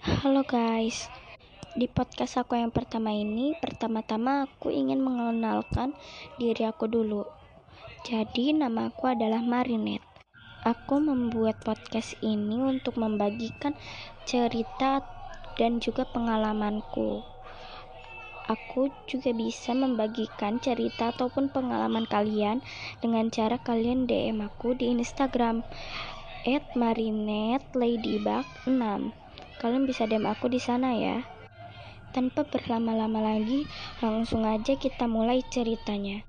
Halo guys, di podcast aku yang pertama ini, pertama-tama aku ingin mengenalkan diri aku dulu. Jadi, nama aku adalah Marinet. Aku membuat podcast ini untuk membagikan cerita dan juga pengalamanku. Aku juga bisa membagikan cerita ataupun pengalaman kalian dengan cara kalian DM aku di Instagram @marinetladybug6 kalian bisa DM aku di sana ya. Tanpa berlama-lama lagi, langsung aja kita mulai ceritanya.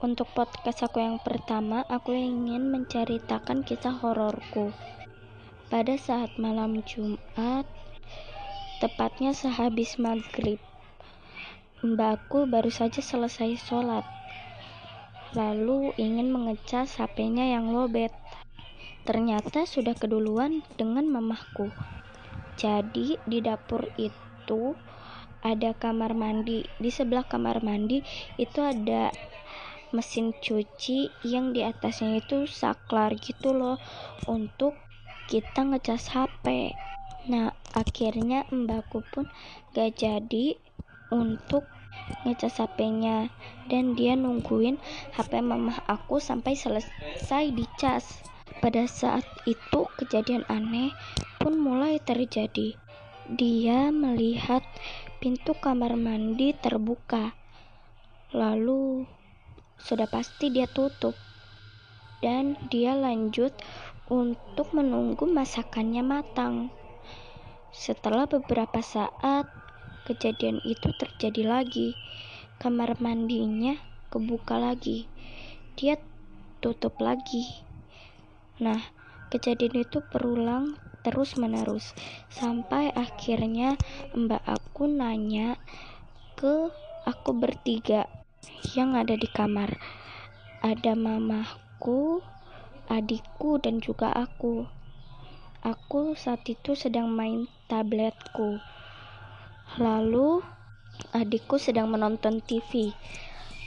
Untuk podcast aku yang pertama, aku ingin menceritakan kisah hororku. Pada saat malam Jumat, tepatnya sehabis maghrib, mbakku baru saja selesai sholat. Lalu ingin mengecas HP-nya yang lobet. Ternyata sudah keduluan dengan mamahku. Jadi di dapur itu ada kamar mandi. Di sebelah kamar mandi itu ada mesin cuci yang di atasnya itu saklar gitu loh untuk kita ngecas HP. Nah, akhirnya mbakku pun gak jadi untuk ngecas HP-nya dan dia nungguin HP mamah aku sampai selesai dicas. Pada saat itu kejadian aneh pun mulai terjadi. Dia melihat pintu kamar mandi terbuka. Lalu sudah pasti dia tutup. Dan dia lanjut untuk menunggu masakannya matang. Setelah beberapa saat, kejadian itu terjadi lagi. Kamar mandinya kebuka lagi. Dia tutup lagi. Nah, kejadian itu berulang terus menerus sampai akhirnya mbak aku nanya ke aku bertiga yang ada di kamar. Ada mamaku adikku dan juga aku. Aku saat itu sedang main tabletku. Lalu adikku sedang menonton TV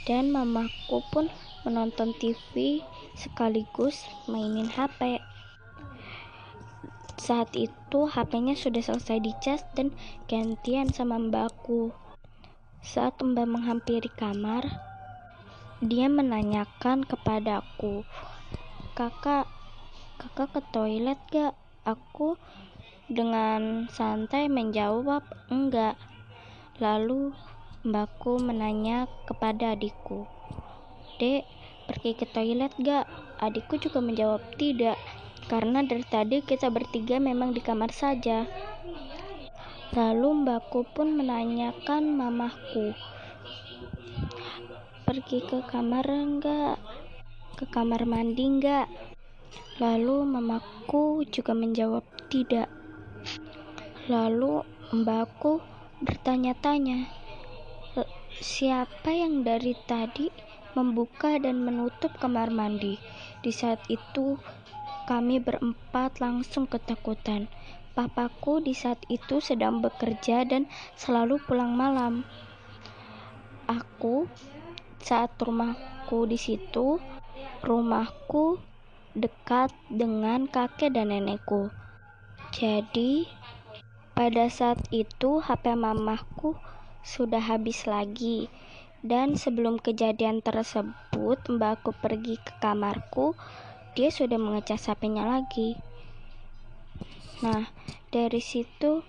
dan mamaku pun menonton TV sekaligus mainin HP saat itu HP-nya sudah selesai dicas dan gantian sama mbakku. Saat mbak menghampiri kamar, dia menanyakan kepadaku, kakak, kakak ke toilet gak? Aku dengan santai menjawab enggak. Lalu mbakku menanya kepada adikku, dek, pergi ke toilet gak? Adikku juga menjawab tidak karena dari tadi kita bertiga memang di kamar saja. Lalu mbakku pun menanyakan mamahku, pergi ke kamar enggak? Ke kamar mandi enggak? Lalu mamaku juga menjawab tidak. Lalu mbakku bertanya-tanya, siapa yang dari tadi membuka dan menutup kamar mandi? Di saat itu kami berempat langsung ketakutan. Papaku di saat itu sedang bekerja dan selalu pulang malam. Aku saat rumahku di situ, rumahku dekat dengan kakek dan nenekku. Jadi, pada saat itu HP mamahku sudah habis lagi. Dan sebelum kejadian tersebut, mbakku pergi ke kamarku dia sudah mengecas HP-nya lagi. Nah, dari situ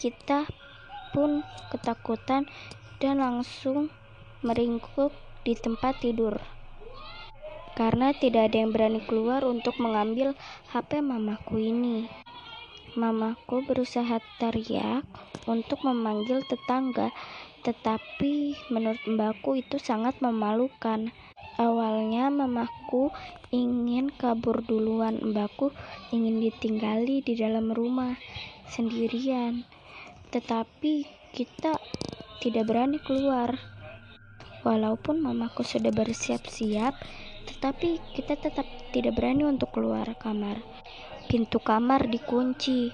kita pun ketakutan dan langsung meringkuk di tempat tidur. Karena tidak ada yang berani keluar untuk mengambil HP mamaku ini. Mamaku berusaha teriak untuk memanggil tetangga, tetapi menurut mbakku itu sangat memalukan. Awalnya mamaku ingin kabur duluan, mbakku ingin ditinggali di dalam rumah sendirian. Tetapi kita tidak berani keluar. Walaupun mamaku sudah bersiap-siap, tetapi kita tetap tidak berani untuk keluar kamar. Pintu kamar dikunci.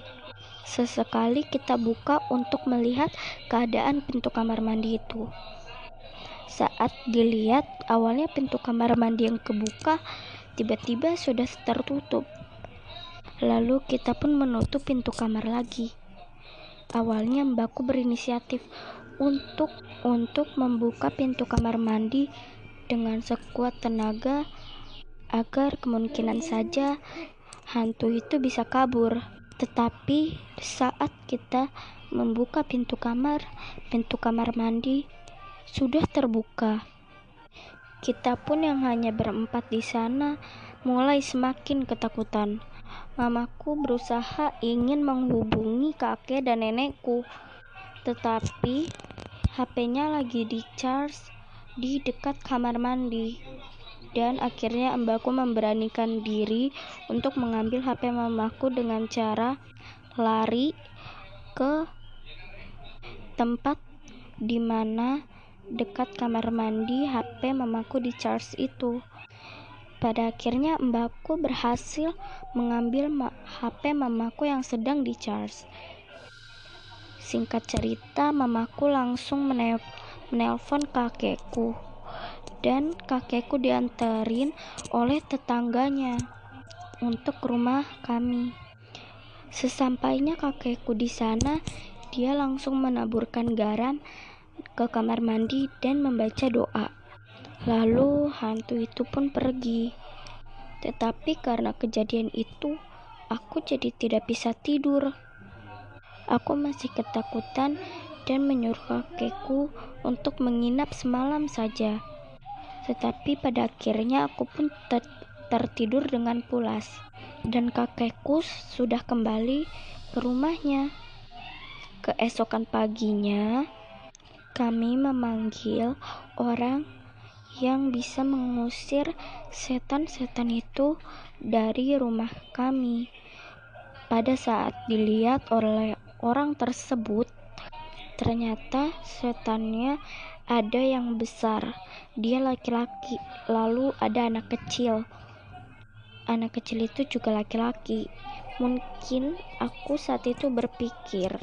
Sesekali kita buka untuk melihat keadaan pintu kamar mandi itu. Saat dilihat, awalnya pintu kamar mandi yang kebuka tiba-tiba sudah tertutup. Lalu kita pun menutup pintu kamar lagi. Awalnya mbakku berinisiatif untuk untuk membuka pintu kamar mandi dengan sekuat tenaga agar kemungkinan saja hantu itu bisa kabur. Tetapi saat kita membuka pintu kamar, pintu kamar mandi sudah terbuka. Kita pun yang hanya berempat di sana mulai semakin ketakutan. Mamaku berusaha ingin menghubungi kakek dan nenekku, tetapi HP-nya lagi di charge di dekat kamar mandi. Dan akhirnya mbakku memberanikan diri untuk mengambil HP mamaku dengan cara lari ke tempat di mana dekat kamar mandi HP mamaku di charge itu. Pada akhirnya mbakku berhasil mengambil ma HP mamaku yang sedang di charge. Singkat cerita, mamaku langsung menel menelpon kakekku dan kakekku diantarin oleh tetangganya untuk rumah kami. Sesampainya kakekku di sana, dia langsung menaburkan garam ke kamar mandi dan membaca doa. Lalu hantu itu pun pergi. Tetapi karena kejadian itu, aku jadi tidak bisa tidur. Aku masih ketakutan dan menyuruh kakekku untuk menginap semalam saja. Tetapi pada akhirnya aku pun ter tertidur dengan pulas dan kakekku sudah kembali ke rumahnya. Keesokan paginya, kami memanggil orang yang bisa mengusir setan-setan itu dari rumah kami. Pada saat dilihat oleh orang tersebut, ternyata setannya ada yang besar. Dia laki-laki, lalu ada anak kecil. Anak kecil itu juga laki-laki. Mungkin aku saat itu berpikir,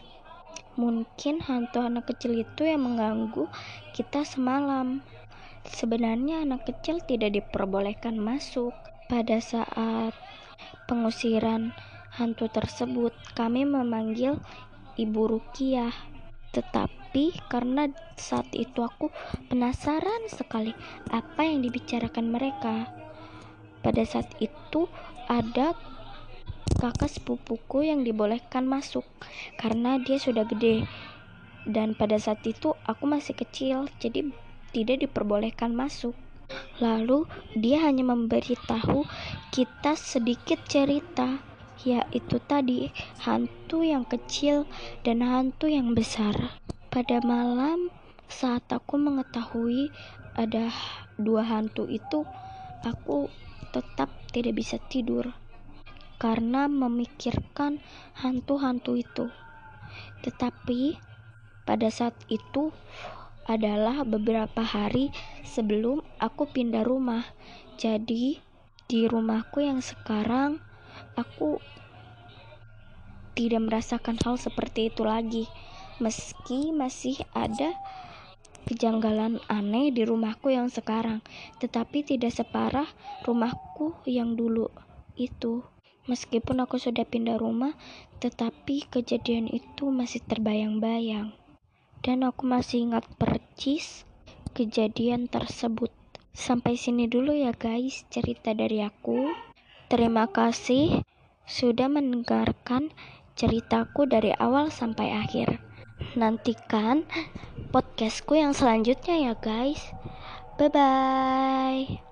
Mungkin hantu anak kecil itu yang mengganggu kita semalam. Sebenarnya anak kecil tidak diperbolehkan masuk. Pada saat pengusiran hantu tersebut, kami memanggil Ibu Rukiah. Tetapi karena saat itu aku penasaran sekali apa yang dibicarakan mereka. Pada saat itu ada kakak sepupuku yang dibolehkan masuk karena dia sudah gede. Dan pada saat itu aku masih kecil jadi tidak diperbolehkan masuk. Lalu dia hanya memberitahu kita sedikit cerita yaitu tadi hantu yang kecil dan hantu yang besar. Pada malam saat aku mengetahui ada dua hantu itu aku tetap tidak bisa tidur karena memikirkan hantu-hantu itu. Tetapi pada saat itu adalah beberapa hari sebelum aku pindah rumah. Jadi di rumahku yang sekarang aku tidak merasakan hal seperti itu lagi. Meski masih ada kejanggalan aneh di rumahku yang sekarang, tetapi tidak separah rumahku yang dulu itu. Meskipun aku sudah pindah rumah, tetapi kejadian itu masih terbayang-bayang. Dan aku masih ingat percis kejadian tersebut. Sampai sini dulu ya guys cerita dari aku. Terima kasih sudah mendengarkan ceritaku dari awal sampai akhir. Nantikan podcastku yang selanjutnya ya guys. Bye bye.